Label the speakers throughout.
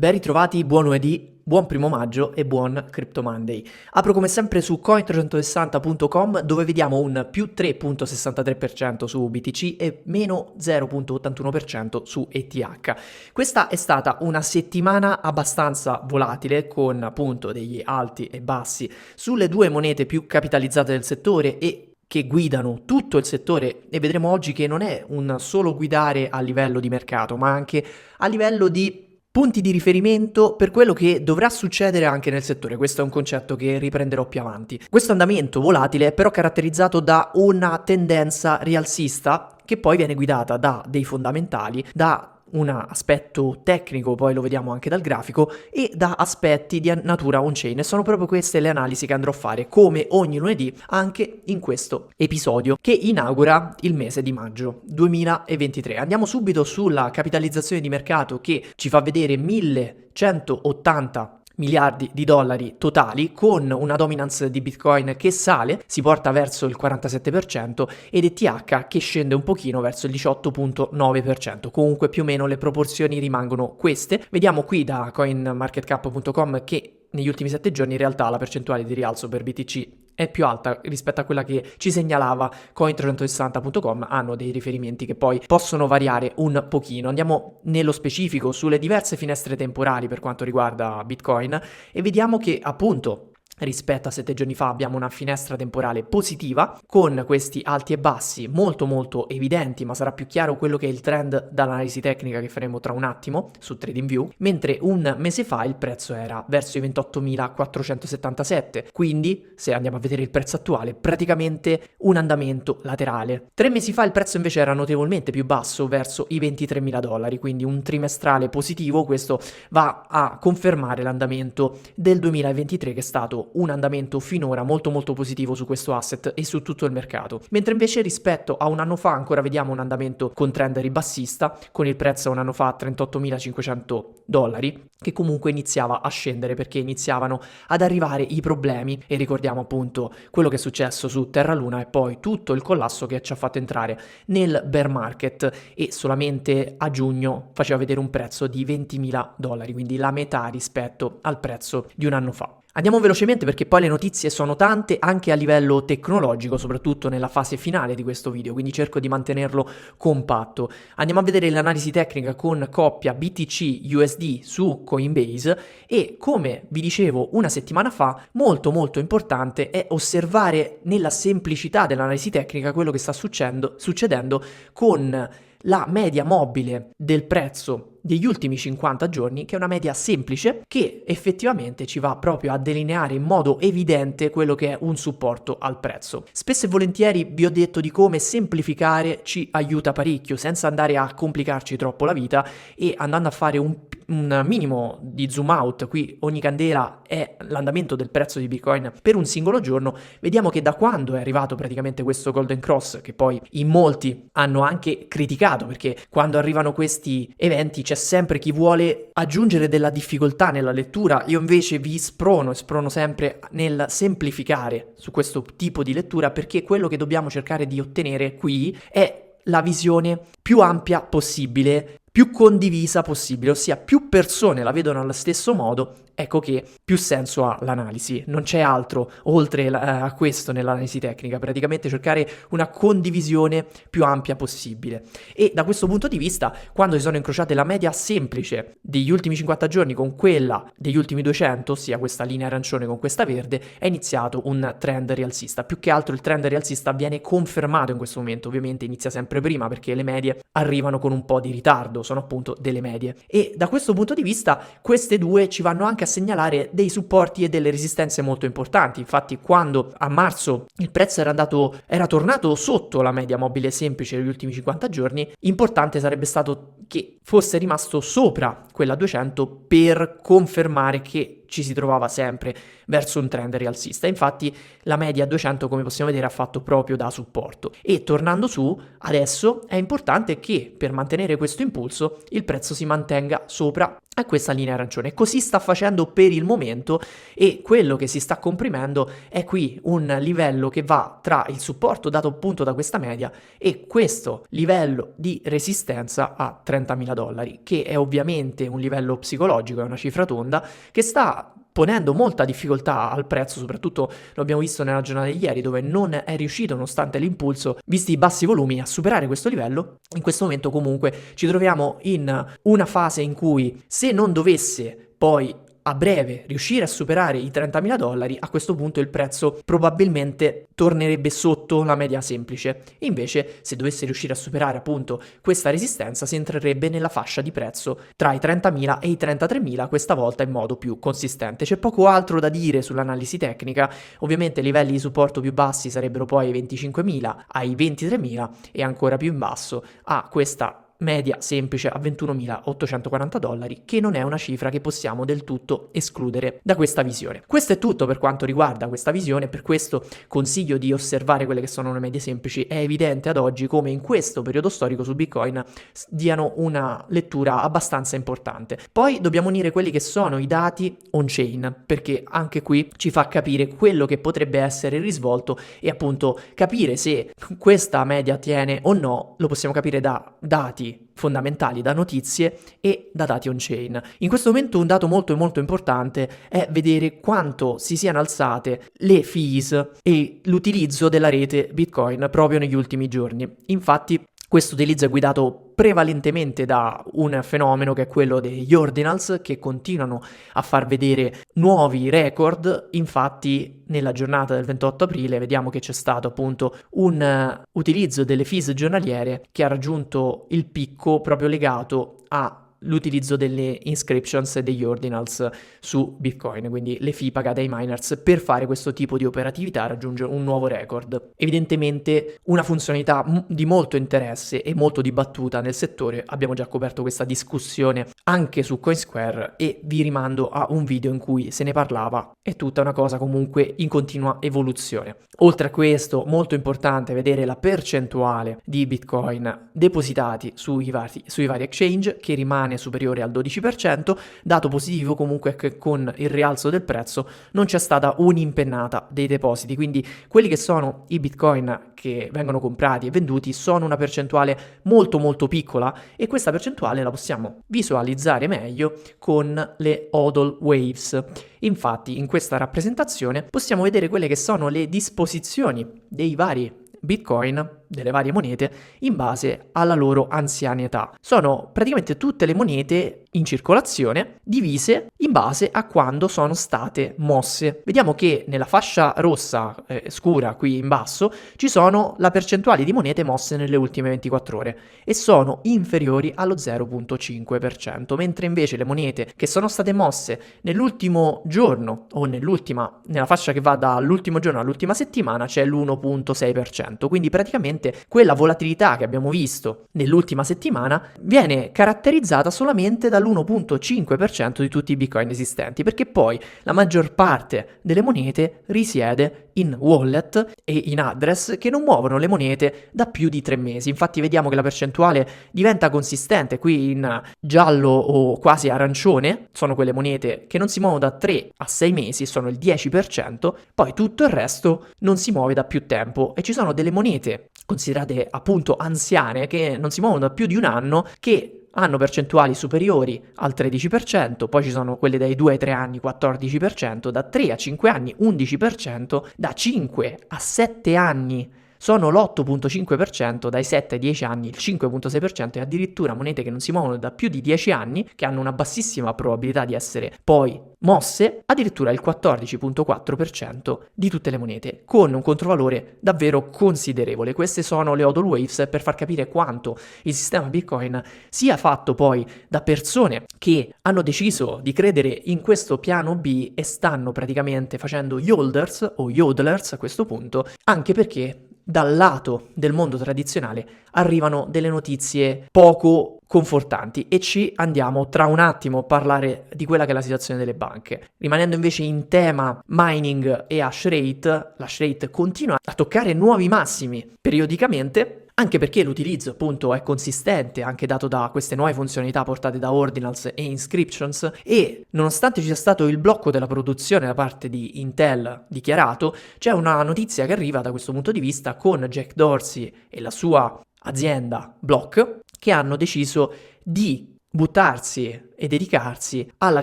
Speaker 1: Ben ritrovati, buon lunedì, buon primo maggio e buon Crypto Monday. Apro come sempre su coin360.com dove vediamo un più 3.63% su BTC e meno 0.81% su ETH. Questa è stata una settimana abbastanza volatile con appunto degli alti e bassi sulle due monete più capitalizzate del settore e che guidano tutto il settore e vedremo oggi che non è un solo guidare a livello di mercato, ma anche a livello di punti di riferimento per quello che dovrà succedere anche nel settore. Questo è un concetto che riprenderò più avanti. Questo andamento volatile è però caratterizzato da una tendenza rialzista che poi viene guidata da dei fondamentali, da un aspetto tecnico, poi lo vediamo anche dal grafico, e da aspetti di natura on-chain. E sono proprio queste le analisi che andrò a fare, come ogni lunedì, anche in questo episodio, che inaugura il mese di maggio 2023. Andiamo subito sulla capitalizzazione di mercato che ci fa vedere 1180 miliardi di dollari totali con una dominance di Bitcoin che sale, si porta verso il 47% ed ETH che scende un pochino verso il 18.9%. Comunque più o meno le proporzioni rimangono queste. Vediamo qui da coinmarketcap.com che negli ultimi 7 giorni in realtà la percentuale di rialzo per BTC è più alta rispetto a quella che ci segnalava coin360.com, hanno dei riferimenti che poi possono variare un pochino. Andiamo nello specifico sulle diverse finestre temporali per quanto riguarda Bitcoin e vediamo che appunto rispetto a sette giorni fa abbiamo una finestra temporale positiva con questi alti e bassi molto molto evidenti ma sarà più chiaro quello che è il trend dall'analisi tecnica che faremo tra un attimo su TradingView mentre un mese fa il prezzo era verso i 28.477 quindi se andiamo a vedere il prezzo attuale praticamente un andamento laterale. Tre mesi fa il prezzo invece era notevolmente più basso verso i 23.000 dollari quindi un trimestrale positivo. Questo va a confermare l'andamento del 2023 che è stato un andamento finora molto molto positivo su questo asset e su tutto il mercato. Mentre invece rispetto a un anno fa ancora vediamo un andamento con trend ribassista, con il prezzo un anno fa a 38.500 dollari, che comunque iniziava a scendere perché iniziavano ad arrivare i problemi e ricordiamo appunto quello che è successo su Terra Luna e poi tutto il collasso che ci ha fatto entrare nel bear market e solamente a giugno faceva vedere un prezzo di 20.000 dollari, quindi la metà rispetto al prezzo di un anno fa. Andiamo velocemente perché poi le notizie sono tante anche a livello tecnologico, soprattutto nella fase finale di questo video, quindi cerco di mantenerlo compatto. Andiamo a vedere l'analisi tecnica con coppia BTC USD su Coinbase e come vi dicevo una settimana fa, molto molto importante è osservare nella semplicità dell'analisi tecnica quello che sta succedendo, succedendo con la media mobile del prezzo degli ultimi 50 giorni, che è una media semplice che effettivamente ci va proprio a delineare in modo evidente quello che è un supporto al prezzo. Spesso e volentieri vi ho detto di come semplificare ci aiuta parecchio senza andare a complicarci troppo la vita e andando a fare un, un minimo di zoom out, qui ogni candela è l'andamento del prezzo di Bitcoin per un singolo giorno, vediamo che da quando è arrivato praticamente questo Golden Cross, che poi in molti hanno anche criticato perché quando arrivano questi eventi c'è sempre chi vuole aggiungere della difficoltà nella lettura, io invece vi sprono e sprono sempre nel semplificare su questo tipo di lettura perché quello che dobbiamo cercare di ottenere qui è la visione più ampia possibile più condivisa possibile, ossia più persone la vedono allo stesso modo ecco che più senso ha l'analisi. Non c'è altro oltre a questo nell'analisi tecnica, praticamente cercare una condivisione più ampia possibile. E da questo punto di vista, quando si sono incrociate la media semplice degli ultimi 50 giorni con quella degli ultimi 200, ossia questa linea arancione con questa verde, è iniziato un trend rialzista. Più che altro il trend rialzista viene confermato in questo momento, ovviamente inizia sempre prima perché le medie arrivano con un po' di ritardo, sono appunto delle medie. E da questo punto di vista queste due ci vanno anche a segnalare dei supporti e delle resistenze molto importanti. Infatti, quando a marzo il prezzo era andato, era tornato sotto la media mobile semplice degli ultimi 50 giorni, importante sarebbe stato che fosse rimasto sopra quella 200 per confermare che ci si trovava sempre verso un trend rialzista. Infatti la media 200 come possiamo vedere ha fatto proprio da supporto e tornando su adesso è importante che per mantenere questo impulso il prezzo si mantenga sopra a questa linea arancione. Così sta facendo per il momento e quello che si sta comprimendo è qui un livello che va tra il supporto dato appunto da questa media e questo livello di resistenza a 30.000 dollari, che è ovviamente un livello psicologico, è una cifra tonda che sta ponendo molta difficoltà al prezzo, soprattutto lo abbiamo visto nella giornata di ieri dove non è riuscito nonostante l'impulso, visti i bassi volumi, a superare questo livello. In questo momento comunque ci troviamo in una fase in cui se non dovesse poi a breve riuscire a superare i 30.000 dollari, a questo punto il prezzo probabilmente tornerebbe sotto la media semplice. Invece, se dovesse riuscire a superare appunto questa resistenza, si entrerebbe nella fascia di prezzo tra i 30.000 e i 33.000, questa volta in modo più consistente. C'è poco altro da dire sull'analisi tecnica, ovviamente i livelli di supporto più bassi sarebbero poi ai 25.000, ai 23.000 e ancora più in basso a questa media semplice a 21.840 dollari, che non è una cifra che possiamo del tutto escludere da questa visione. Questo è tutto per quanto riguarda questa visione, per questo consiglio di osservare quelle che sono le medie semplici. È evidente ad oggi come in questo periodo storico su Bitcoin diano una lettura abbastanza importante. Poi dobbiamo unire quelli che sono i dati on-chain, perché anche qui ci fa capire quello che potrebbe essere il risvolto e appunto capire se questa media tiene o no, lo possiamo capire da dati fondamentali da notizie e da dati on-chain. In questo momento un dato molto molto importante è vedere quanto si siano alzate le fees e l'utilizzo della rete Bitcoin proprio negli ultimi giorni. Infatti questo utilizzo è guidato prevalentemente da un fenomeno che è quello degli ordinals che continuano a far vedere nuovi record. Infatti, nella giornata del 28 aprile vediamo che c'è stato appunto un utilizzo delle fees giornaliere che ha raggiunto il picco proprio legato a l'utilizzo delle inscriptions e degli ordinals su Bitcoin, quindi le fee pagate ai miners per fare questo tipo di operatività raggiunge un nuovo record. Evidentemente una funzionalità di molto interesse e molto dibattuta nel settore, abbiamo già coperto questa discussione anche su CoinSquare e vi rimando a un video in cui se ne parlava, è tutta una cosa comunque in continua evoluzione. Oltre a questo, molto importante vedere la percentuale di Bitcoin depositati sui vari, sui vari exchange che rimane rimane superiore al 12%, dato positivo comunque che con il rialzo del prezzo non c'è stata un'impennata dei depositi, quindi quelli che sono i bitcoin che vengono comprati e venduti sono una percentuale molto molto piccola e questa percentuale la possiamo visualizzare meglio con le hodl waves. Infatti in questa rappresentazione possiamo vedere quelle che sono le disposizioni dei vari bitcoin delle varie monete in base alla loro anzianità. Sono praticamente tutte le monete in circolazione divise in base a quando sono state mosse. Vediamo che nella fascia rossa eh, scura qui in basso ci sono la percentuale di monete mosse nelle ultime 24 ore e sono inferiori allo 0.5%, mentre invece le monete che sono state mosse nell'ultimo giorno o nell'ultima nella fascia che va dall'ultimo giorno all'ultima settimana c'è l'1.6%, quindi praticamente quella volatilità che abbiamo visto nell'ultima settimana viene caratterizzata solamente dall'1.5% di tutti i bitcoin esistenti, perché poi la maggior parte delle monete risiede in wallet e in address che non muovono le monete da più di tre mesi. Infatti vediamo che la percentuale diventa consistente, qui in giallo o quasi arancione. Sono quelle monete che non si muovono da 3 a 6 mesi, sono il 10%, poi tutto il resto non si muove da più tempo. E ci sono delle monete considerate appunto anziane che non si muovono da più di un anno che hanno percentuali superiori al 13%, poi ci sono quelle dai 2 ai 3 anni 14%, da 3 a 5 anni 11%, da 5 a 7 anni sono l'8.5%, dai 7 ai 10 anni il 5.6% e addirittura monete che non si muovono da più di 10 anni, che hanno una bassissima probabilità di essere poi mosse, addirittura il 14.4% di tutte le monete, con un controvalore davvero considerevole. Queste sono le hodl waves per far capire quanto il sistema Bitcoin sia fatto poi da persone che hanno deciso di credere in questo piano B e stanno praticamente facendo yolders o yodlers a questo punto, anche perché dal lato del mondo tradizionale arrivano delle notizie poco confortanti e ci andiamo tra un attimo a parlare di quella che è la situazione delle banche. Rimanendo invece in tema mining e hash rate, l'hash rate continua a toccare nuovi massimi periodicamente anche perché l'utilizzo appunto è consistente anche dato da queste nuove funzionalità portate da Ordinals e Inscriptions e nonostante ci sia stato il blocco della produzione da parte di Intel dichiarato, c'è una notizia che arriva da questo punto di vista con Jack Dorsey e la sua azienda Block che hanno deciso di buttarsi e dedicarsi alla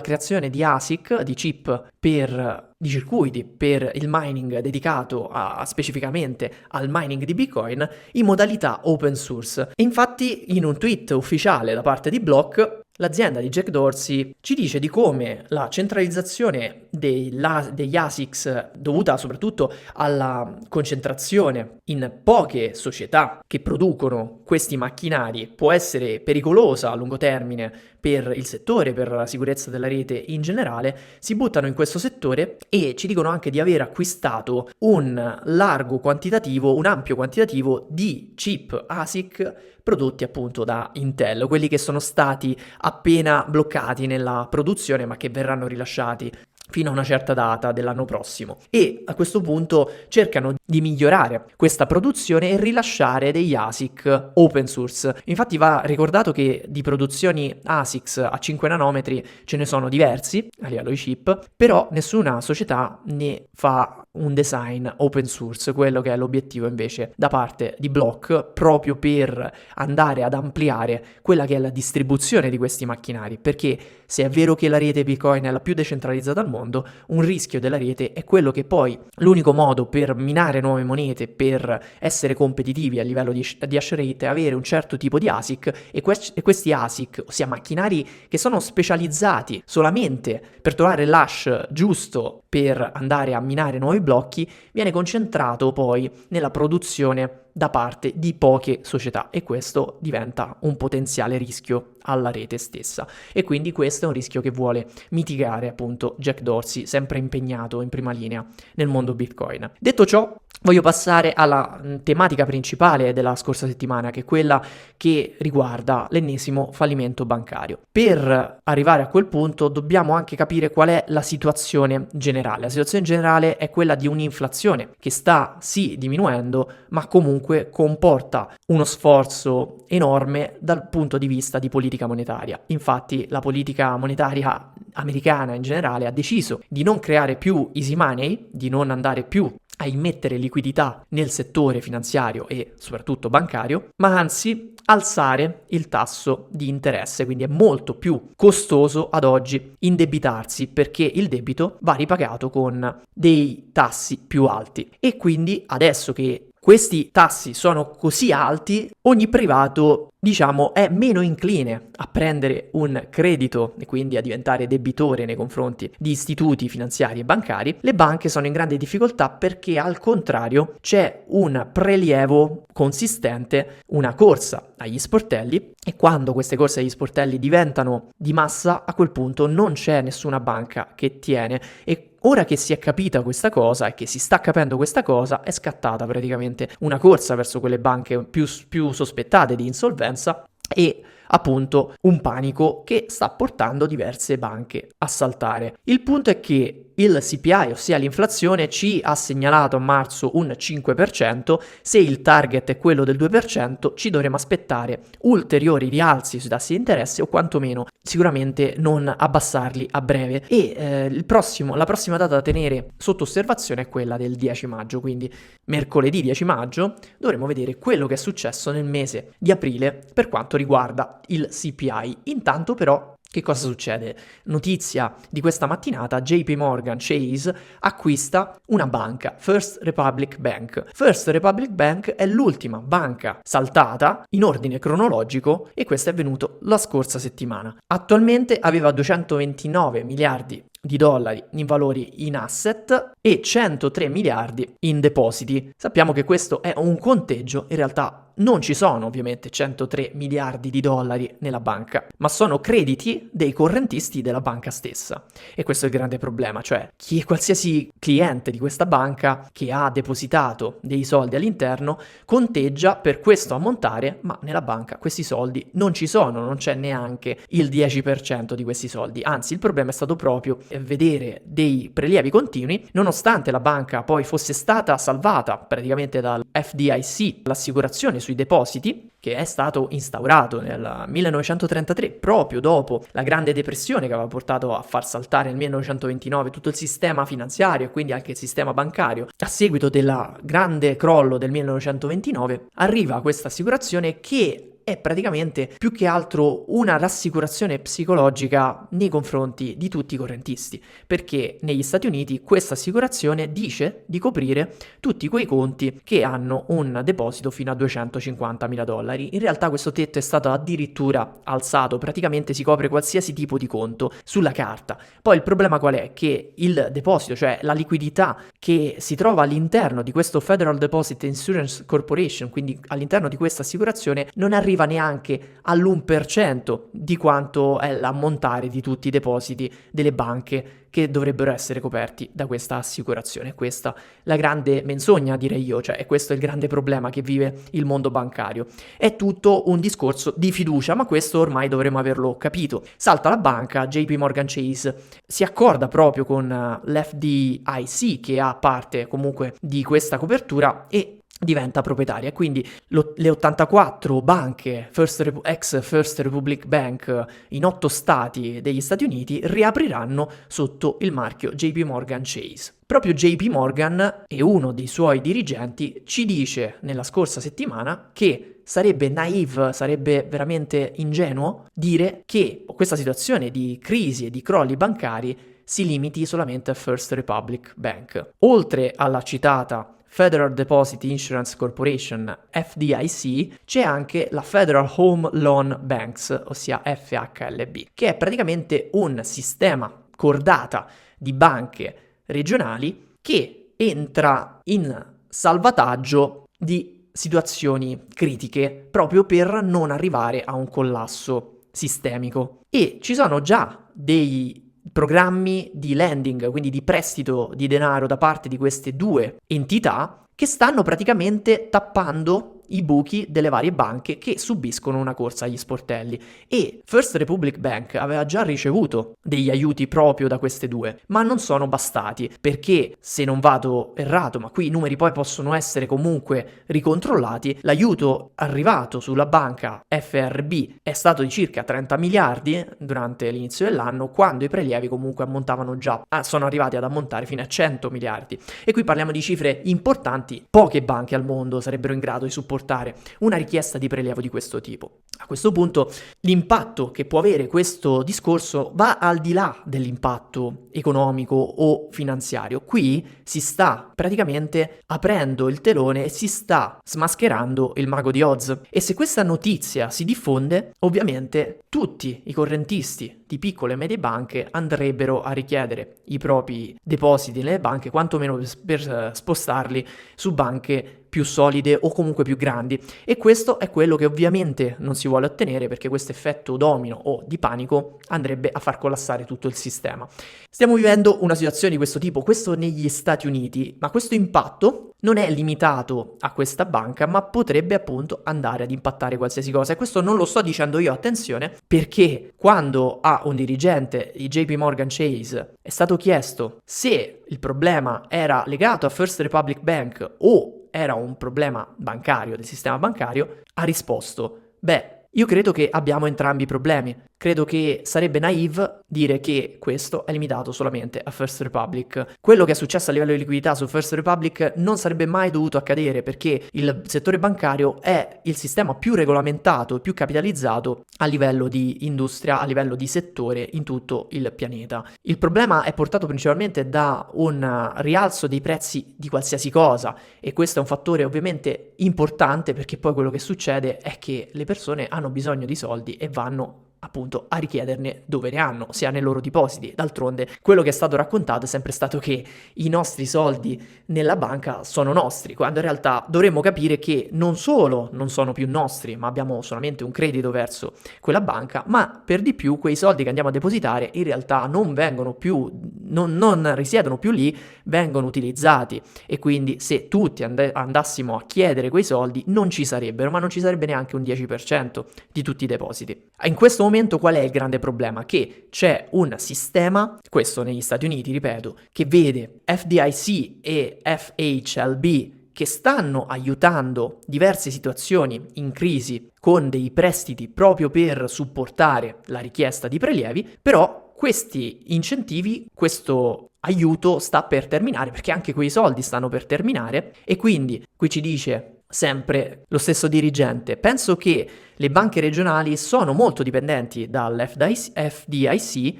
Speaker 1: creazione di ASIC, di chip per, di circuiti per il mining dedicato a, specificamente al mining di Bitcoin in modalità open source. E infatti in un tweet ufficiale da parte di Block L'azienda di Jack Dorsey ci dice di come la centralizzazione la, degli ASICs dovuta soprattutto alla concentrazione in poche società che producono questi macchinari può essere pericolosa a lungo termine per il settore, per la sicurezza della rete in generale, si buttano in questo settore e ci dicono anche di aver acquistato un largo quantitativo, un ampio quantitativo di chip ASIC prodotti appunto da Intel, quelli che sono stati appena bloccati nella produzione ma che verranno rilasciati fino a una certa data dell'anno prossimo e a questo punto cercano di migliorare questa produzione e rilasciare degli ASIC open source. Infatti va ricordato che di produzioni ASICs a 5 nanometri ce ne sono diversi a livello di chip, però nessuna società ne fa un design open source, quello che è l'obiettivo invece da parte di Block proprio per andare ad ampliare quella che è la distribuzione di questi macchinari, perché se è vero che la rete Bitcoin è la più decentralizzata al mondo, un rischio della rete è quello che poi l'unico modo per minare nuove monete, per essere competitivi a livello di, di hash rate è avere un certo tipo di ASIC e, que- e questi ASIC, ossia macchinari che sono specializzati solamente per trovare l'hash giusto per andare a minare nuovi blocchi, viene concentrato poi nella produzione da parte di poche società e questo diventa un potenziale rischio alla rete stessa e quindi questo è un rischio che vuole mitigare appunto Jack Dorsey sempre impegnato in prima linea nel mondo Bitcoin. Detto ciò Voglio passare alla tematica principale della scorsa settimana, che è quella che riguarda l'ennesimo fallimento bancario. Per arrivare a quel punto dobbiamo anche capire qual è la situazione generale. La situazione generale è quella di un'inflazione che sta sì diminuendo, ma comunque comporta uno sforzo enorme dal punto di vista di politica monetaria. Infatti la politica monetaria americana in generale ha deciso di non creare più easy money, di non andare più a immettere liquidità nel settore finanziario e soprattutto bancario, ma anzi alzare il tasso di interesse, quindi è molto più costoso ad oggi indebitarsi perché il debito va ripagato con dei tassi più alti e quindi adesso che questi tassi sono così alti, ogni privato diciamo, è meno incline a prendere un credito e quindi a diventare debitore nei confronti di istituti finanziari e bancari, le banche sono in grande difficoltà perché al contrario c'è un prelievo consistente, una corsa agli sportelli e quando queste corse agli sportelli diventano di massa, a quel punto non c'è nessuna banca che tiene e Ora che si è capita questa cosa e che si sta capendo questa cosa, è scattata praticamente una corsa verso quelle banche più, più sospettate di insolvenza e appunto un panico che sta portando diverse banche a saltare. Il punto è che il CPI, ossia l'inflazione, ci ha segnalato a marzo un 5%, se il target è quello del 2% ci dovremo aspettare ulteriori rialzi sui tassi di interesse o quantomeno sicuramente non abbassarli a breve e eh, prossimo, la prossima data da tenere sotto osservazione è quella del 10 maggio, quindi mercoledì 10 maggio dovremo vedere quello che è successo nel mese di aprile per quanto riguarda il CPI. Intanto però che cosa succede? Notizia di questa mattinata, JP Morgan Chase acquista una banca, First Republic Bank. First Republic Bank è l'ultima banca saltata in ordine cronologico e questo è avvenuto la scorsa settimana. Attualmente aveva 229 miliardi di dollari in valori in asset e 103 miliardi in depositi. Sappiamo che questo è un conteggio in realtà non ci sono ovviamente 103 miliardi di dollari nella banca, ma sono crediti dei correntisti della banca stessa. E questo è il grande problema, cioè chi qualsiasi cliente di questa banca che ha depositato dei soldi all'interno conteggia per questo ammontare, ma nella banca questi soldi non ci sono, non c'è neanche il 10% di questi soldi. Anzi, il problema è stato proprio vedere dei prelievi continui, nonostante la banca poi fosse stata salvata praticamente dal FDIC, l'assicurazione sui depositi, che è stato instaurato nel 1933, proprio dopo la Grande Depressione che aveva portato a far saltare nel 1929 tutto il sistema finanziario e quindi anche il sistema bancario. A seguito del grande crollo del 1929 arriva questa assicurazione che è praticamente più che altro una rassicurazione psicologica nei confronti di tutti i correntisti, perché negli Stati Uniti questa assicurazione dice di coprire tutti quei conti che hanno un deposito fino a 250 mila dollari. In realtà questo tetto è stato addirittura alzato, praticamente si copre qualsiasi tipo di conto sulla carta. Poi il problema qual è? Che il deposito, cioè la liquidità che si trova all'interno di questo Federal Deposit Insurance Corporation, quindi all'interno di questa assicurazione, non arriva arriva neanche all'1% di quanto è l'ammontare di tutti i depositi delle banche che dovrebbero essere coperti da questa assicurazione. Questa è la grande menzogna, direi io, cioè è questo il grande problema che vive il mondo bancario. È tutto un discorso di fiducia, ma questo ormai dovremmo averlo capito. Salta la banca, JP Morgan Chase si accorda proprio con eh, l'FDIC che ha parte comunque di questa copertura e diventa proprietaria. Quindi lo, le 84 banche First Repu- ex First Republic Bank in otto stati degli Stati Uniti riapriranno sotto il marchio JP Morgan Chase. Proprio JP Morgan e uno dei suoi dirigenti ci dice nella scorsa settimana che sarebbe naive, sarebbe veramente ingenuo dire che questa situazione di crisi e di crolli bancari si limiti solamente a First Republic Bank. Oltre alla citata Federal Deposit Insurance Corporation, FDIC, c'è anche la Federal Home Loan Banks, ossia FHLB, che è praticamente un sistema cordata di banche regionali che entra in salvataggio di situazioni critiche proprio per non arrivare a un collasso sistemico. E ci sono già dei programmi di lending, quindi di prestito di denaro da parte di queste due entità che stanno praticamente tappando i buchi delle varie banche che subiscono una corsa agli sportelli e First Republic Bank aveva già ricevuto degli aiuti proprio da queste due, ma non sono bastati perché se non vado errato, ma qui i numeri poi possono essere comunque ricontrollati, l'aiuto arrivato sulla banca FRB è stato di circa 30 miliardi durante l'inizio dell'anno, quando i prelievi comunque ammontavano già, ah, sono arrivati ad ammontare fino a 100 miliardi. E qui parliamo di cifre importanti, poche banche al mondo sarebbero in grado di supportare portare una richiesta di prelievo di questo tipo. A questo punto l'impatto che può avere questo discorso va al di là dell'impatto economico o finanziario. Qui si sta praticamente aprendo il telone e si sta smascherando il mago di Oz. E se questa notizia si diffonde, ovviamente tutti i correntisti di piccole e medie banche andrebbero a richiedere i propri depositi nelle banche, quantomeno per spostarli su banche più solide o comunque più grandi e questo è quello che ovviamente non si vuole ottenere perché questo effetto domino o di panico andrebbe a far collassare tutto il sistema. Stiamo vivendo una situazione di questo tipo, questo negli Stati Uniti, ma questo impatto non è limitato a questa banca, ma potrebbe appunto andare ad impattare qualsiasi cosa. E questo non lo sto dicendo io, attenzione, perché quando a un dirigente di JP Morgan Chase è stato chiesto se il problema era legato a First Republic Bank o era un problema bancario, del sistema bancario, ha risposto, beh, io credo che abbiamo entrambi i problemi. Credo che sarebbe naive dire che questo è limitato solamente a First Republic. Quello che è successo a livello di liquidità su First Republic non sarebbe mai dovuto accadere perché il settore bancario è il sistema più regolamentato e più capitalizzato a livello di industria, a livello di settore in tutto il pianeta. Il problema è portato principalmente da un rialzo dei prezzi di qualsiasi cosa e questo è un fattore ovviamente importante perché poi quello che succede è che le persone hanno bisogno di soldi e vanno appunto a richiederne dove ne hanno, sia nei loro depositi. D'altronde quello che è stato raccontato è sempre stato che i nostri soldi nella banca sono nostri, quando in realtà dovremmo capire che non solo non sono più nostri, ma abbiamo solamente un credito verso quella banca, ma per di più quei soldi che andiamo a depositare in realtà non vengono più, non, non risiedono più lì, vengono utilizzati e quindi se tutti and- andassimo a chiedere quei soldi non ci sarebbero, ma non ci sarebbe neanche un 10% di tutti i depositi. In questo momento qual è il grande problema? Che c'è un sistema, questo negli Stati Uniti, ripeto, che vede FDIC e FHLB che stanno aiutando diverse situazioni in crisi con dei prestiti proprio per supportare la richiesta di prelievi, però questi incentivi, questo aiuto sta per terminare perché anche quei soldi stanno per terminare e quindi qui ci dice sempre lo stesso dirigente. Penso che le banche regionali sono molto dipendenti dall'FDIC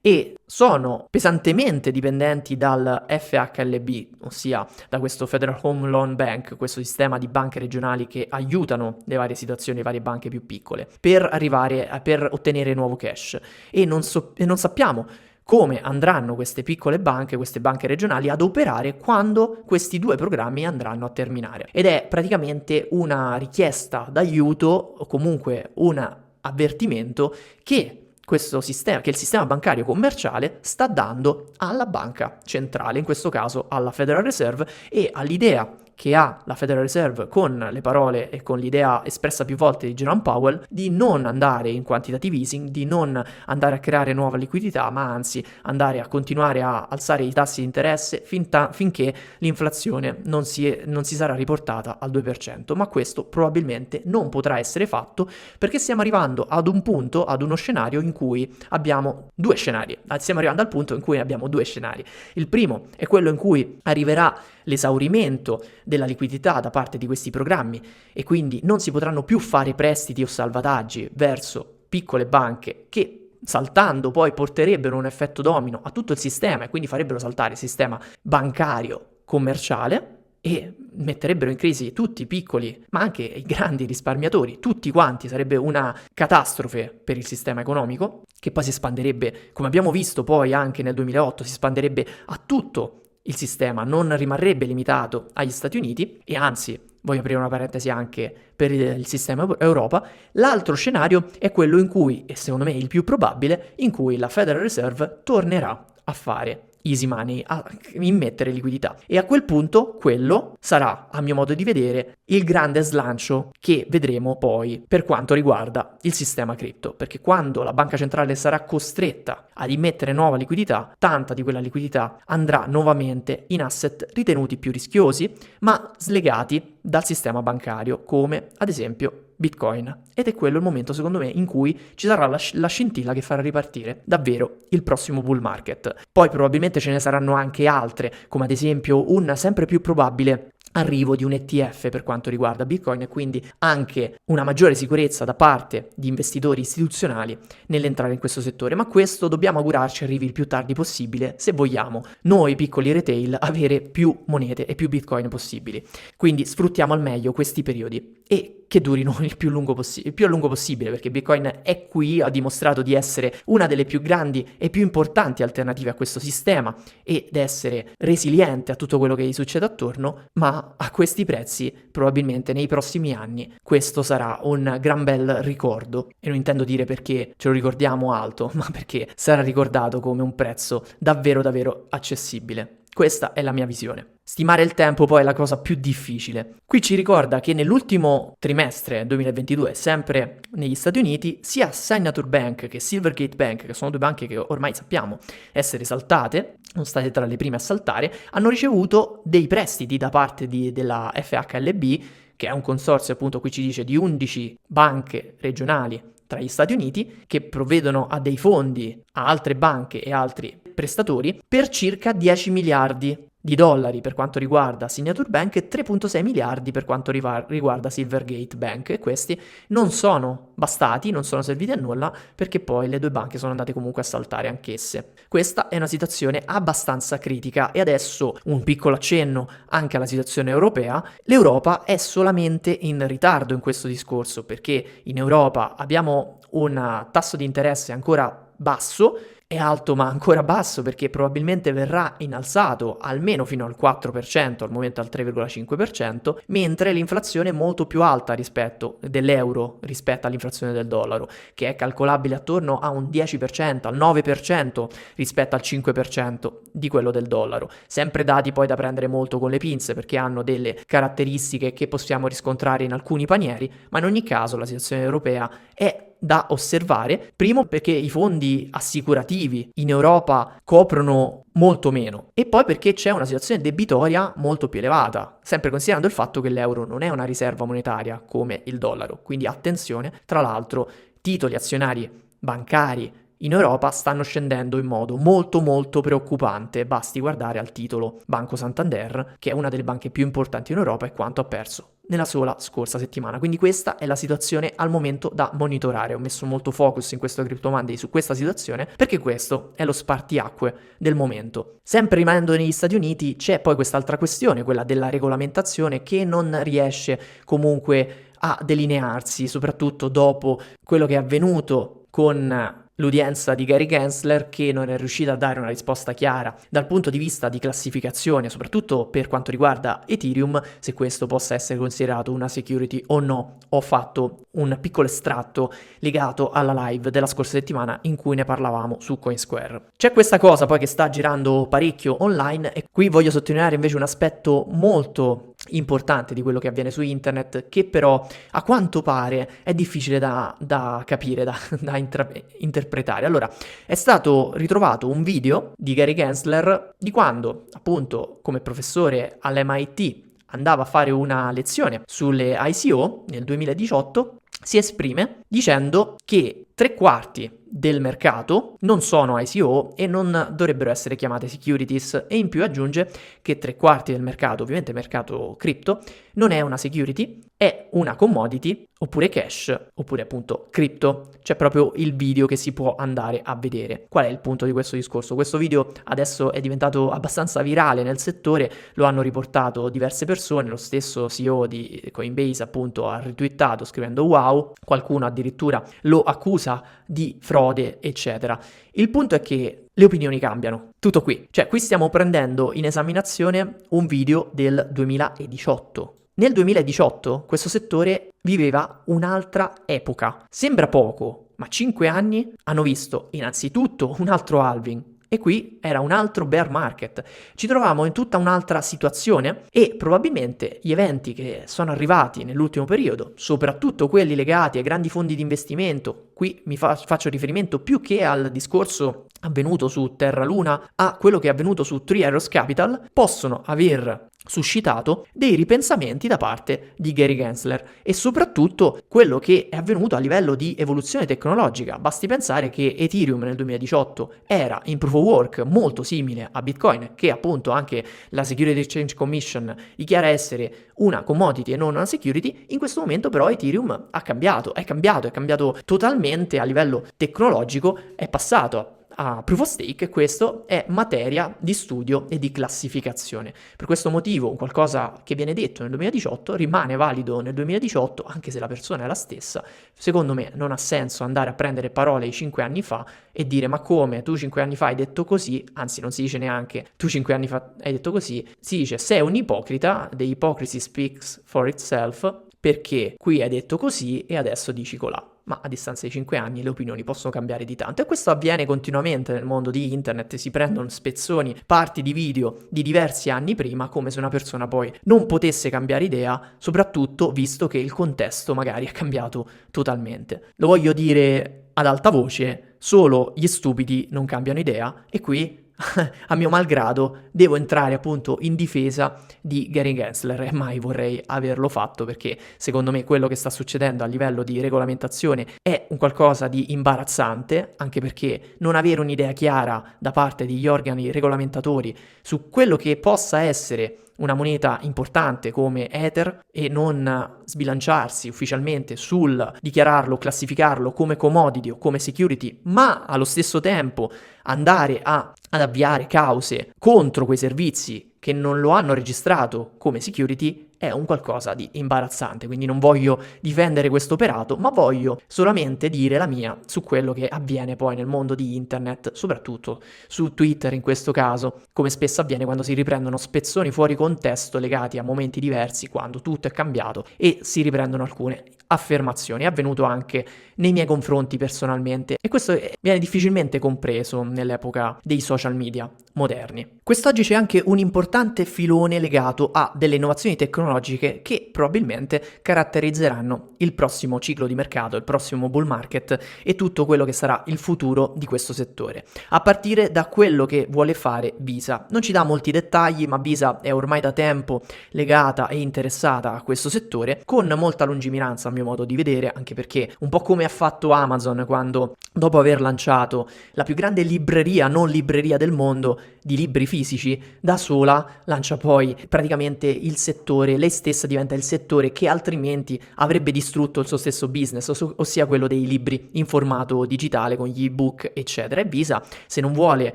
Speaker 1: e sono pesantemente dipendenti dal FHLB, ossia da questo Federal Home Loan Bank, questo sistema di banche regionali che aiutano le varie situazioni, le varie banche più piccole, per arrivare a, per ottenere nuovo cash. E non, so, e non sappiamo come andranno queste piccole banche, queste banche regionali ad operare quando questi due programmi andranno a terminare. Ed è praticamente una richiesta d'aiuto o comunque un avvertimento che questo sistema, che il sistema bancario commerciale sta dando alla banca centrale, in questo caso alla Federal Reserve, e all'idea che ha la Federal Reserve con le parole e con l'idea espressa più volte di Jerome Powell di non andare in quantitative easing, di non andare a creare nuova liquidità, ma anzi andare a continuare a alzare i tassi di interesse finta, finché l'inflazione non si, è, non si sarà riportata al 2%. Ma questo probabilmente non potrà essere fatto perché stiamo arrivando ad un punto, ad uno scenario in cui abbiamo due scenari. Stiamo arrivando al punto in cui abbiamo due scenari. Il primo è quello in cui arriverà l'esaurimento della liquidità da parte di questi programmi e quindi non si potranno più fare prestiti o salvataggi verso piccole banche che saltando poi porterebbero un effetto domino a tutto il sistema e quindi farebbero saltare il sistema bancario commerciale e metterebbero in crisi tutti i piccoli, ma anche i grandi risparmiatori, tutti quanti, sarebbe una catastrofe per il sistema economico, che poi si espanderebbe, come abbiamo visto poi anche nel 2008, si espanderebbe a tutto il sistema non rimarrebbe limitato agli Stati Uniti e anzi, voglio aprire una parentesi anche per il sistema Europa, l'altro scenario è quello in cui, e secondo me il più probabile, in cui la Federal Reserve tornerà a fare easy money, a immettere liquidità. E a quel punto quello sarà, a mio modo di vedere, il grande slancio che vedremo poi per quanto riguarda il sistema cripto, perché quando la banca centrale sarà costretta ad immettere nuova liquidità, tanta di quella liquidità andrà nuovamente in asset ritenuti più rischiosi, ma slegati dal sistema bancario, come ad esempio Bitcoin. Ed è quello il momento, secondo me, in cui ci sarà la, la, scintilla che farà ripartire davvero il prossimo bull market. Poi probabilmente ce ne saranno anche altre, come ad esempio un sempre più probabile arrivo di un ETF per quanto riguarda Bitcoin e quindi anche una maggiore sicurezza da parte di investitori istituzionali nell'entrare in questo settore, ma questo dobbiamo augurarci arrivi il più tardi possibile se vogliamo noi piccoli retail avere più monete e più Bitcoin possibili. Quindi sfruttiamo al meglio questi periodi e che durino il più, possi- il più, a lungo possibile, perché Bitcoin è qui, ha dimostrato di essere una delle più grandi e più importanti alternative a questo sistema ed essere resiliente a tutto quello che gli succede attorno, ma a questi prezzi probabilmente nei prossimi anni questo sarà un gran bel ricordo. E non intendo dire perché ce lo ricordiamo alto, ma perché sarà ricordato come un prezzo davvero davvero accessibile. Questa è la mia visione. Stimare il tempo poi è la cosa più difficile. Qui ci ricorda che nell'ultimo trimestre 2022, sempre negli Stati Uniti, sia Signature Bank che Silvergate Bank, che sono due banche che ormai sappiamo essere saltate, sono state tra le prime a saltare, hanno ricevuto dei prestiti da parte di, della FHLB, che è un consorzio appunto qui ci dice di 11 banche regionali tra gli Stati Uniti che provvedono a dei fondi a altre banche e altri prestatori per circa 10 miliardi di dollari per quanto riguarda Signature Bank e 3.6 miliardi per quanto riguarda Silvergate Bank e questi non sono bastati, non sono serviti a nulla perché poi le due banche sono andate comunque a saltare anch'esse. Questa è una situazione abbastanza critica e adesso un piccolo accenno anche alla situazione europea. L'Europa è solamente in ritardo in questo discorso perché in Europa abbiamo un tasso di interesse ancora basso è alto ma ancora basso perché probabilmente verrà innalzato almeno fino al 4%, al momento al 3,5%, mentre l'inflazione è molto più alta rispetto dell'euro rispetto all'inflazione del dollaro, che è calcolabile attorno a un 10%, al 9% rispetto al 5% di quello del dollaro. Sempre dati poi da prendere molto con le pinze perché hanno delle caratteristiche che possiamo riscontrare in alcuni panieri, ma in ogni caso la situazione europea è da osservare, primo perché i fondi assicurativi in Europa coprono molto meno e poi perché c'è una situazione debitoria molto più elevata, sempre considerando il fatto che l'euro non è una riserva monetaria come il dollaro, quindi attenzione, tra l'altro titoli azionari bancari in Europa stanno scendendo in modo molto molto preoccupante, basti guardare al titolo Banco Santander, che è una delle banche più importanti in Europa e quanto ha perso nella sola scorsa settimana. Quindi questa è la situazione al momento da monitorare. Ho messo molto focus in questo Crypto Monday su questa situazione perché questo è lo spartiacque del momento. Sempre rimanendo negli Stati Uniti c'è poi quest'altra questione, quella della regolamentazione che non riesce comunque a delinearsi, soprattutto dopo quello che è avvenuto con l'udienza di Gary Gensler che non è riuscita a dare una risposta chiara dal punto di vista di classificazione, soprattutto per quanto riguarda Ethereum, se questo possa essere considerato una security o no. Ho fatto un piccolo estratto legato alla live della scorsa settimana in cui ne parlavamo su Coinsquare. C'è questa cosa poi che sta girando parecchio online e qui voglio sottolineare invece un aspetto molto importante di quello che avviene su internet che però a quanto pare è difficile da, da capire, da, da intra- interpretare. Allora, è stato ritrovato un video di Gary Gensler di quando appunto come professore all'MIT andava a fare una lezione sulle ICO nel 2018 si esprime dicendo che tre quarti del mercato non sono ICO e non dovrebbero essere chiamate securities. E in più aggiunge che tre quarti del mercato, ovviamente mercato cripto, non è una security, è una commodity oppure cash oppure appunto cripto. C'è proprio il video che si può andare a vedere. Qual è il punto di questo discorso? Questo video adesso è diventato abbastanza virale nel settore, lo hanno riportato diverse persone, lo stesso CEO di Coinbase appunto ha retweetato scrivendo wow, qualcuno addirittura lo accusa di frode, eccetera. Il punto è che le opinioni cambiano. Tutto qui. Cioè, qui stiamo prendendo in esaminazione un video del 2018. Nel 2018 questo settore viveva un'altra epoca. Sembra poco, ma 5 anni hanno visto innanzitutto un altro halving, e qui era un altro bear market. Ci trovavamo in tutta un'altra situazione e probabilmente gli eventi che sono arrivati nell'ultimo periodo, soprattutto quelli legati ai grandi fondi di investimento, qui mi fa- faccio riferimento più che al discorso avvenuto su Terra Luna a quello che è avvenuto su Three Arrows Capital, possono aver suscitato dei ripensamenti da parte di Gary Gensler e soprattutto quello che è avvenuto a livello di evoluzione tecnologica. Basti pensare che Ethereum nel 2018 era in proof of work molto simile a Bitcoin, che appunto anche la Security Exchange Commission dichiara essere una commodity e non una security. In questo momento però Ethereum ha cambiato, è cambiato, è cambiato totalmente a livello tecnologico, è passato a proof of stake, questo è materia di studio e di classificazione. Per questo motivo qualcosa che viene detto nel 2018 rimane valido nel 2018, anche se la persona è la stessa. Secondo me non ha senso andare a prendere parole di 5 anni fa e dire ma come tu 5 anni fa hai detto così, anzi non si dice neanche tu 5 anni fa hai detto così, si dice sei un ipocrita, the hypocrisy speaks for itself, perché qui hai detto così e adesso dici colà ma a distanza di 5 anni le opinioni possono cambiare di tanto e questo avviene continuamente nel mondo di internet, si prendono spezzoni, parti di video di diversi anni prima come se una persona poi non potesse cambiare idea, soprattutto visto che il contesto magari è cambiato totalmente. Lo voglio dire ad alta voce, solo gli stupidi non cambiano idea e qui a mio malgrado devo entrare appunto in difesa di Gary Gensler e mai vorrei averlo fatto perché secondo me quello che sta succedendo a livello di regolamentazione è un qualcosa di imbarazzante anche perché non avere un'idea chiara da parte degli organi regolamentatori su quello che possa essere una moneta importante come Ether e non sbilanciarsi ufficialmente sul dichiararlo, classificarlo come commodity o come security, ma allo stesso tempo andare a, ad avviare cause contro quei servizi che non lo hanno registrato come security è un qualcosa di imbarazzante, quindi non voglio difendere questo operato, ma voglio solamente dire la mia su quello che avviene poi nel mondo di internet, soprattutto su Twitter in questo caso, come spesso avviene quando si riprendono spezzoni fuori contesto legati a momenti diversi, quando tutto è cambiato e si riprendono alcune affermazioni. È avvenuto anche nei miei confronti personalmente e questo viene difficilmente compreso nell'epoca dei social media moderni. Quest'oggi c'è anche un importante filone legato a delle innovazioni tecnologiche che probabilmente caratterizzeranno il prossimo ciclo di mercato, il prossimo bull market e tutto quello che sarà il futuro di questo settore. A partire da quello che vuole fare Visa. Non ci dà molti dettagli, ma Visa è ormai da tempo legata e interessata a questo settore con molta lungimiranza a mio modo di vedere, anche perché un po' come ha fatto Amazon quando dopo aver lanciato la più grande libreria, non libreria del mondo, di libri fisici, da sola lancia poi praticamente il settore, lei stessa diventa il settore che altrimenti avrebbe distrutto il suo stesso business, ossia quello dei libri in formato digitale con gli ebook, eccetera. E Visa, se non vuole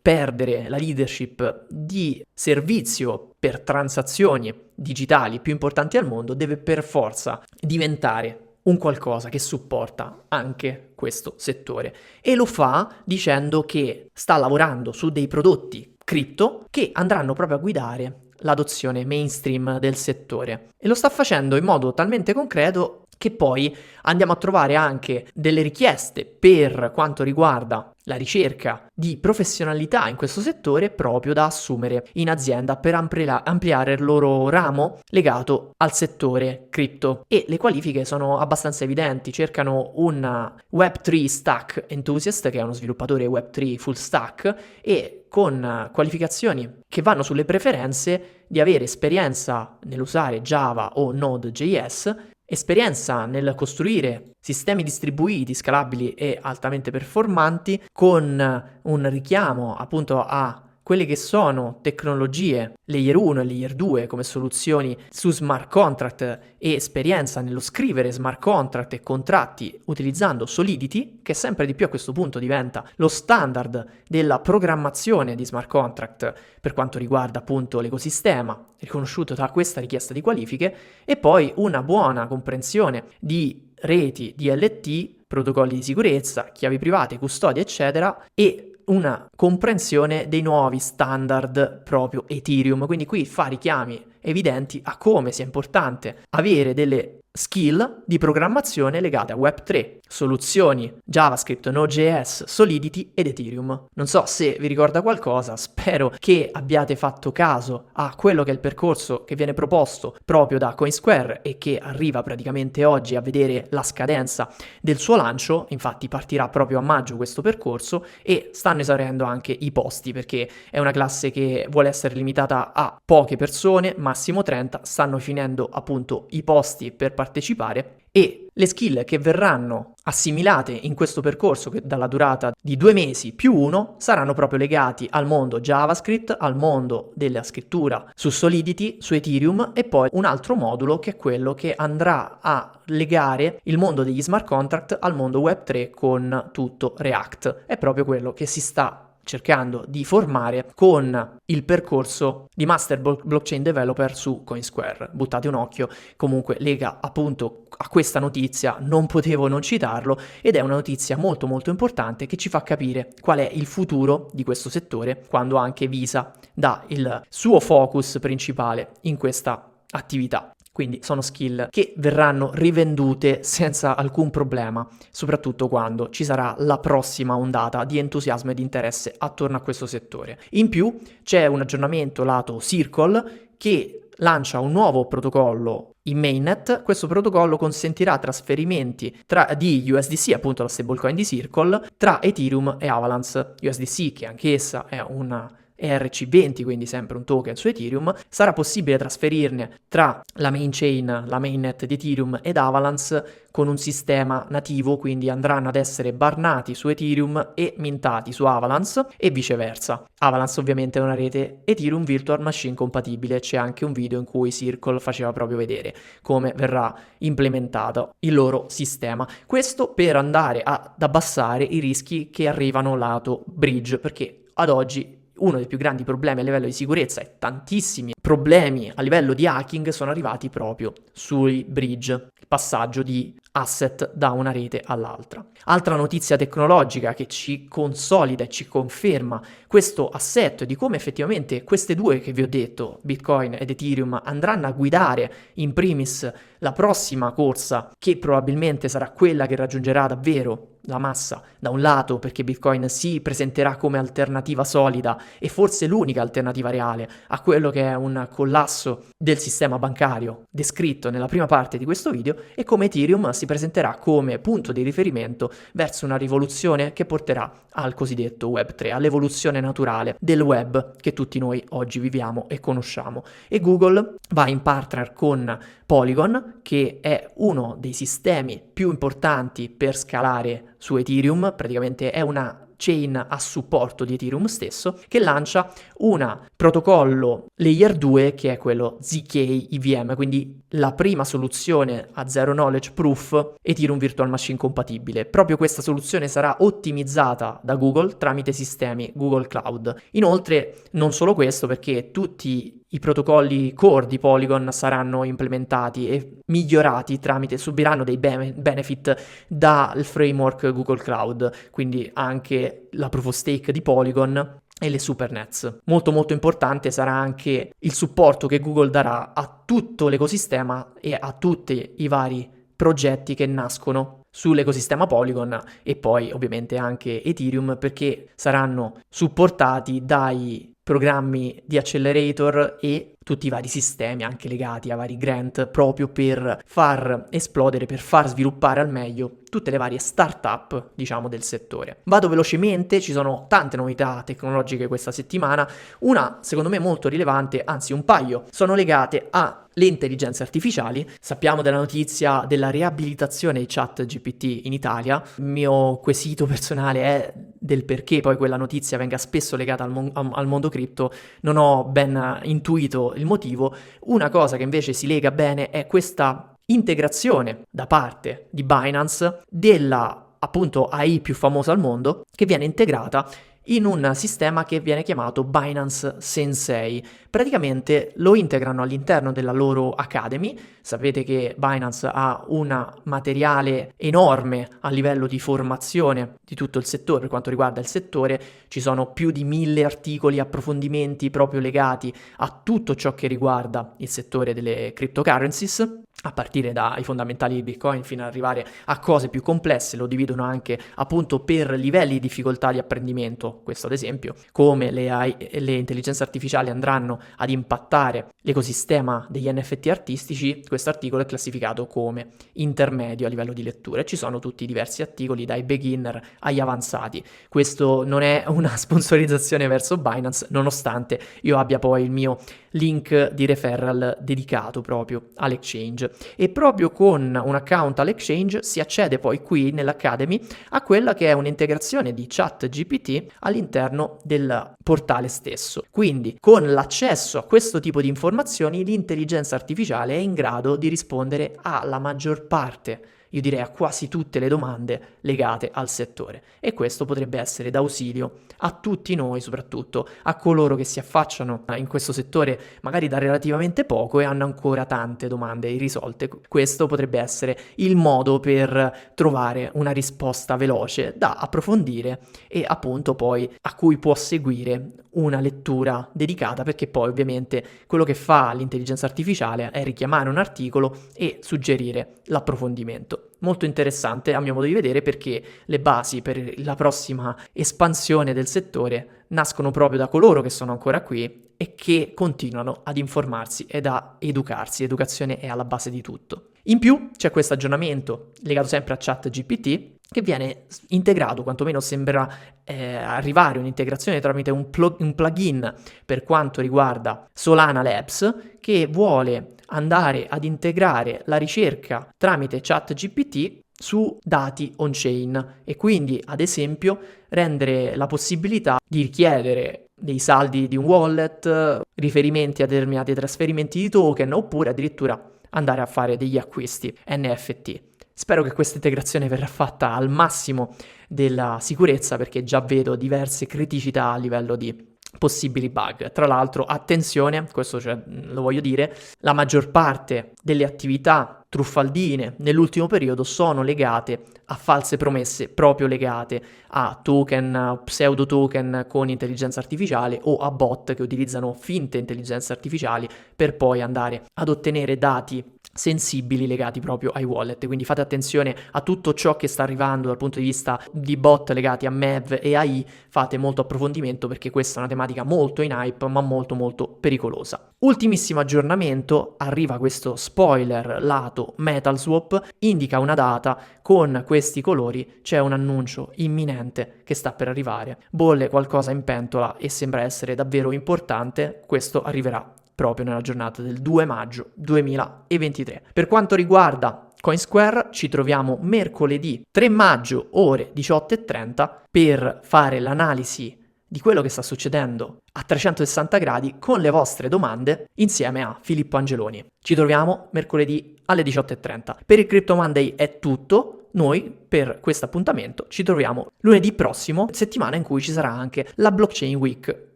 Speaker 1: perdere la leadership di servizio per transazioni digitali più importanti al mondo, deve per forza diventare un qualcosa che supporta anche questo settore. E lo fa dicendo che sta lavorando su dei prodotti cripto che andranno proprio a guidare l'adozione mainstream del settore. E lo sta facendo in modo talmente concreto che poi andiamo a trovare anche delle richieste per quanto riguarda la ricerca di professionalità in questo settore proprio da assumere in azienda per amplia- ampliare il loro ramo legato al settore cripto. E le qualifiche sono abbastanza evidenti cercano un Web3 stack enthusiast che è uno sviluppatore Web3 full stack e con qualificazioni che vanno sulle preferenze di avere esperienza nell'usare Java o Node.js esperienza nel costruire sistemi distribuiti, scalabili e altamente performanti con un richiamo appunto a quelle che sono tecnologie layer 1 e layer 2 come soluzioni su smart contract e esperienza nello scrivere smart contract e contratti utilizzando Solidity, che sempre di più a questo punto diventa lo standard della programmazione di smart contract per quanto riguarda appunto l'ecosistema, riconosciuto da questa richiesta di qualifiche, e poi una buona comprensione di reti DLT, protocolli di sicurezza, chiavi private, custodia, eccetera, e una comprensione dei nuovi standard proprio Ethereum. Quindi qui fa richiami evidenti a come sia importante avere delle skill di programmazione legate a Web3, soluzioni JavaScript, Node.js, Solidity ed Ethereum. Non so se vi ricorda qualcosa, spero che abbiate fatto caso a quello che è il percorso che viene proposto proprio da Coinsquare e che arriva praticamente oggi a vedere la scadenza del suo lancio, infatti partirà proprio a maggio questo percorso e stanno esaurendo anche i posti perché è una classe che vuole essere limitata a poche persone, massimo 30, stanno finendo appunto i posti per partecipare e le skill che verranno assimilate in questo percorso che dalla durata di due mesi più uno saranno proprio legati al mondo JavaScript, al mondo della scrittura su Solidity, su Ethereum e poi un altro modulo che è quello che andrà a legare il mondo degli smart contract al mondo Web3 con tutto React. È proprio quello che si sta cercando di formare con il percorso di Master Blockchain Developer su Coinsquare. Buttate un occhio, comunque lega appunto a questa notizia, non potevo non citarlo ed è una notizia molto molto importante che ci fa capire qual è il futuro di questo settore quando anche Visa dà il suo focus principale in questa attività. Quindi sono skill che verranno rivendute senza alcun problema, soprattutto quando ci sarà la prossima ondata di entusiasmo e di interesse attorno a questo settore. In più c'è un aggiornamento lato Circle che lancia un nuovo protocollo in mainnet. Questo protocollo consentirà trasferimenti tra, di USDC, appunto la stablecoin di Circle, tra Ethereum e Avalanche. USDC, che anch'essa è una ERC20, quindi sempre un token su Ethereum, sarà possibile trasferirne tra la main chain, la mainnet di Ethereum ed Avalanche con un sistema nativo, quindi andranno ad essere barnati su Ethereum e mintati su Avalanche e viceversa. Avalanche ovviamente è una rete Ethereum Virtual Machine compatibile, c'è anche un video in cui Circle faceva proprio vedere come verrà implementato il loro sistema. Questo per andare ad abbassare i rischi che arrivano lato bridge, perché ad oggi uno dei più grandi problemi a livello di sicurezza e tantissimi problemi a livello di hacking sono arrivati proprio sui bridge, il passaggio di asset da una rete all'altra. Altra notizia tecnologica che ci consolida e ci conferma questo assetto di come effettivamente queste due che vi ho detto, Bitcoin ed Ethereum, andranno a guidare in primis la prossima corsa che probabilmente sarà quella che raggiungerà davvero la massa da un lato perché Bitcoin si presenterà come alternativa solida e forse l'unica alternativa reale a quello che è un collasso del sistema bancario descritto nella prima parte di questo video e come Ethereum si presenterà come punto di riferimento verso una rivoluzione che porterà al cosiddetto Web 3, all'evoluzione naturale del web che tutti noi oggi viviamo e conosciamo. E Google va in partner con Polygon, che è uno dei sistemi più importanti per scalare su Ethereum, praticamente è una chain a supporto di Ethereum stesso, che lancia un protocollo layer 2 che è quello ZK EVM, quindi la prima soluzione a zero knowledge proof Ethereum Virtual Machine compatibile. Proprio questa soluzione sarà ottimizzata da Google tramite sistemi Google Cloud. Inoltre, non solo questo, perché tutti i protocolli core di Polygon saranno implementati e migliorati tramite, subiranno dei benefit dal framework Google Cloud, quindi anche la proof of stake di Polygon e le supernets. Molto molto importante sarà anche il supporto che Google darà a tutto l'ecosistema e a tutti i vari progetti che nascono sull'ecosistema Polygon e poi ovviamente anche Ethereum perché saranno supportati dai programmi di accelerator e tutti i vari sistemi anche legati a vari grant proprio per far esplodere, per far sviluppare al meglio tutte le varie start-up, diciamo, del settore. Vado velocemente, ci sono tante novità tecnologiche questa settimana, una secondo me molto rilevante, anzi un paio, sono legate a le intelligenze artificiali. Sappiamo della notizia della riabilitazione di chat GPT in Italia. Il mio quesito personale è del perché poi quella notizia venga spesso legata al, mon- al mondo cripto. Non ho ben intuito il motivo. Una cosa che invece si lega bene è questa integrazione da parte di Binance della appunto AI più famosa al mondo che viene integrata in un sistema che viene chiamato Binance Sensei. Praticamente lo integrano all'interno della loro Academy. Sapete che Binance ha un materiale enorme a livello di formazione di tutto il settore, per quanto riguarda il settore, ci sono più di mille articoli, approfondimenti proprio legati a tutto ciò che riguarda il settore delle cryptocurrencies a partire dai fondamentali di Bitcoin fino ad arrivare a cose più complesse, lo dividono anche appunto per livelli di difficoltà di apprendimento, questo ad esempio, come le, AI, le intelligenze artificiali andranno ad impattare l'ecosistema degli NFT artistici, questo articolo è classificato come intermedio a livello di lettura. E ci sono tutti i diversi articoli dai beginner agli avanzati. Questo non è una sponsorizzazione verso Binance, nonostante io abbia poi il mio link di referral dedicato proprio all'exchange e proprio con un account all'exchange si accede poi qui nell'Academy a quella che è un'integrazione di chat GPT all'interno del portale stesso. Quindi con l'accesso a questo tipo di informazioni l'intelligenza artificiale è in grado di rispondere alla maggior parte io direi a quasi tutte le domande legate al settore e questo potrebbe essere d'ausilio a tutti noi, soprattutto a coloro che si affacciano in questo settore magari da relativamente poco e hanno ancora tante domande irrisolte. Questo potrebbe essere il modo per trovare una risposta veloce da approfondire e appunto poi a cui può seguire una lettura dedicata perché poi ovviamente quello che fa l'intelligenza artificiale è richiamare un articolo e suggerire l'approfondimento. Molto interessante a mio modo di vedere perché le basi per la prossima espansione del settore nascono proprio da coloro che sono ancora qui e che continuano ad informarsi ed a educarsi. L'educazione è alla base di tutto. In più c'è questo aggiornamento legato sempre a ChatGPT che viene integrato, quantomeno sembra eh, arrivare un'integrazione tramite un, pl- un plugin per quanto riguarda Solana Labs che vuole andare ad integrare la ricerca tramite ChatGPT su dati on-chain e quindi ad esempio rendere la possibilità di richiedere dei saldi di un wallet, riferimenti a determinati trasferimenti di token oppure addirittura andare a fare degli acquisti NFT. Spero che questa integrazione verrà fatta al massimo della sicurezza perché già vedo diverse criticità a livello di possibili bug. Tra l'altro, attenzione, questo cioè, lo voglio dire, la maggior parte delle attività truffaldine nell'ultimo periodo sono legate a false promesse proprio legate a token, pseudo token con intelligenza artificiale o a bot che utilizzano finte intelligenze artificiali per poi andare ad ottenere dati sensibili legati proprio ai wallet. Quindi fate attenzione a tutto ciò che sta arrivando dal punto di vista di bot legati a MEV e AI, fate molto approfondimento perché questa è una tematica molto in hype ma molto molto pericolosa. Ultimissimo aggiornamento, arriva questo spoiler lato Metal Swap, indica una data con questi colori, c'è un annuncio imminente che sta per arrivare. Bolle qualcosa in pentola e sembra essere davvero importante, questo arriverà proprio nella giornata del 2 maggio 2023. Per quanto riguarda CoinSquare ci troviamo mercoledì 3 maggio ore 18.30 per fare l'analisi di quello che sta succedendo a 360 gradi con le vostre domande insieme a Filippo Angeloni. Ci troviamo mercoledì alle 18.30. Per il Crypto Monday è tutto. Noi per questo appuntamento ci troviamo lunedì prossimo, settimana in cui ci sarà anche la Blockchain Week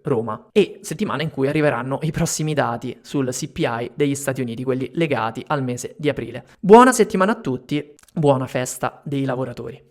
Speaker 1: Roma e settimana in cui arriveranno i prossimi dati sul CPI degli Stati Uniti, quelli legati al mese di aprile. Buona settimana a tutti, buona festa dei lavoratori.